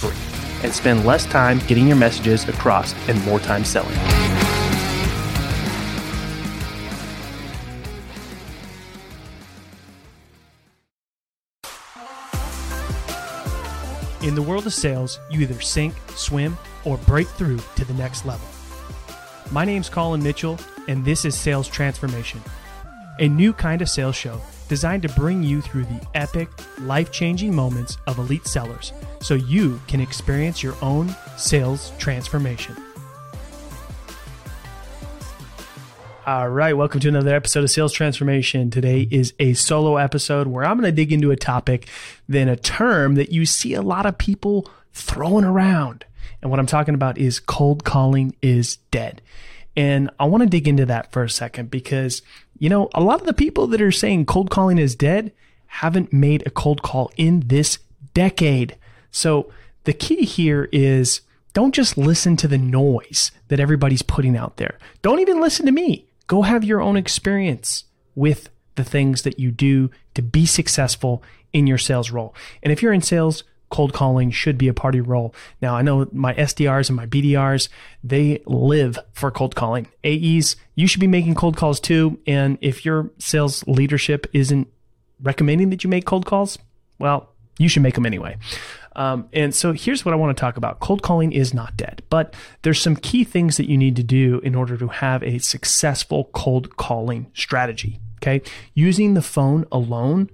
free and spend less time getting your messages across and more time selling. In the world of sales, you either sink, swim, or break through to the next level. My name's Colin Mitchell, and this is Sales Transformation, a new kind of sales show designed to bring you through the epic, life changing moments of elite sellers so you can experience your own sales transformation. All right, welcome to another episode of Sales Transformation. Today is a solo episode where I'm going to dig into a topic, then a term that you see a lot of people throwing around. And what I'm talking about is cold calling is dead. And I want to dig into that for a second because, you know, a lot of the people that are saying cold calling is dead haven't made a cold call in this decade. So the key here is don't just listen to the noise that everybody's putting out there. Don't even listen to me. Go have your own experience with the things that you do to be successful in your sales role. And if you're in sales, cold calling should be a part of your role. Now, I know my SDRs and my BDRs, they live for cold calling. AEs, you should be making cold calls too. And if your sales leadership isn't recommending that you make cold calls, well, you should make them anyway. Um, and so here's what I want to talk about. Cold calling is not dead, but there's some key things that you need to do in order to have a successful cold calling strategy. Okay. Using the phone alone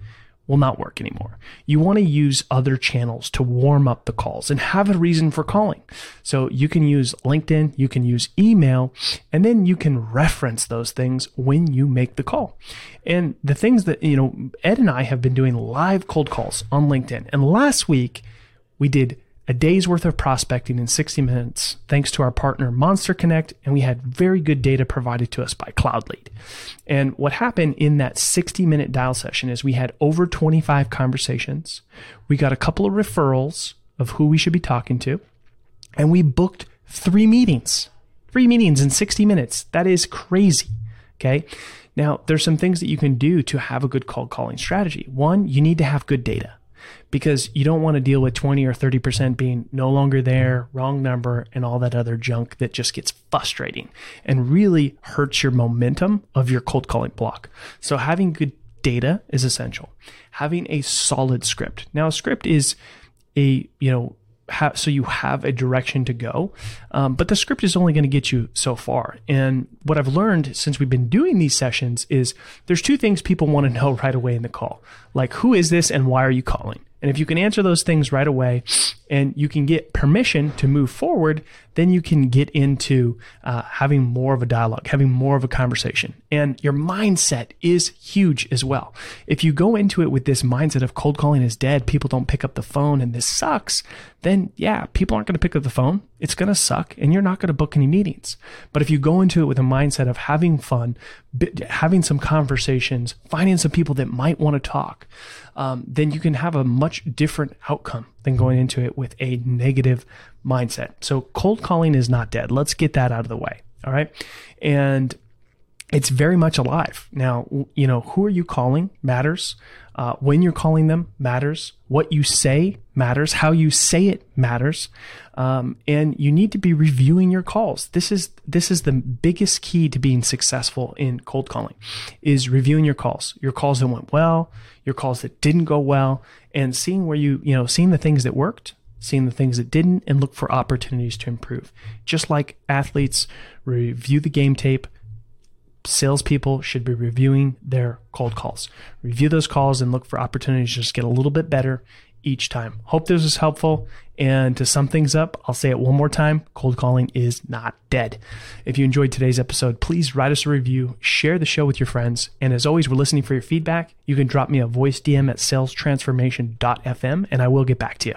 will not work anymore. You want to use other channels to warm up the calls and have a reason for calling. So you can use LinkedIn, you can use email, and then you can reference those things when you make the call. And the things that, you know, Ed and I have been doing live cold calls on LinkedIn. And last week we did a day's worth of prospecting in 60 minutes thanks to our partner Monster Connect, and we had very good data provided to us by CloudLead. And what happened in that 60 minute dial session is we had over 25 conversations. We got a couple of referrals of who we should be talking to, and we booked three meetings. Three meetings in 60 minutes. That is crazy. Okay. Now, there's some things that you can do to have a good cold calling strategy. One, you need to have good data because you don't want to deal with 20 or 30% being no longer there, wrong number, and all that other junk that just gets frustrating and really hurts your momentum of your cold calling block. So having good data is essential. Having a solid script. Now, a script is a, you know, so you have a direction to go. Um, but the script is only going to get you so far. And what I've learned since we've been doing these sessions is there's two things people want to know right away in the call. Like, who is this and why are you calling? And if you can answer those things right away and you can get permission to move forward, then you can get into uh, having more of a dialogue, having more of a conversation. And your mindset is huge as well. If you go into it with this mindset of cold calling is dead, people don't pick up the phone and this sucks, then yeah, people aren't going to pick up the phone. It's going to suck and you're not going to book any meetings. But if you go into it with a mindset of having fun, having some conversations, finding some people that might want to talk, um, then you can have a much different outcome than going into it with a negative mindset. So cold calling is not dead. Let's get that out of the way. All right. And it's very much alive. Now, you know, who are you calling matters. Uh, when you're calling them matters. What you say matters. How you say it matters. Um, and you need to be reviewing your calls. This is this is the biggest key to being successful in cold calling, is reviewing your calls. Your calls that went well, your calls that didn't go well, and seeing where you you know seeing the things that worked, seeing the things that didn't, and look for opportunities to improve. Just like athletes review the game tape salespeople should be reviewing their cold calls. Review those calls and look for opportunities to just get a little bit better each time. Hope this was helpful. And to sum things up, I'll say it one more time cold calling is not dead. If you enjoyed today's episode, please write us a review, share the show with your friends. And as always, we're listening for your feedback. You can drop me a voice DM at salestransformation.fm and I will get back to you.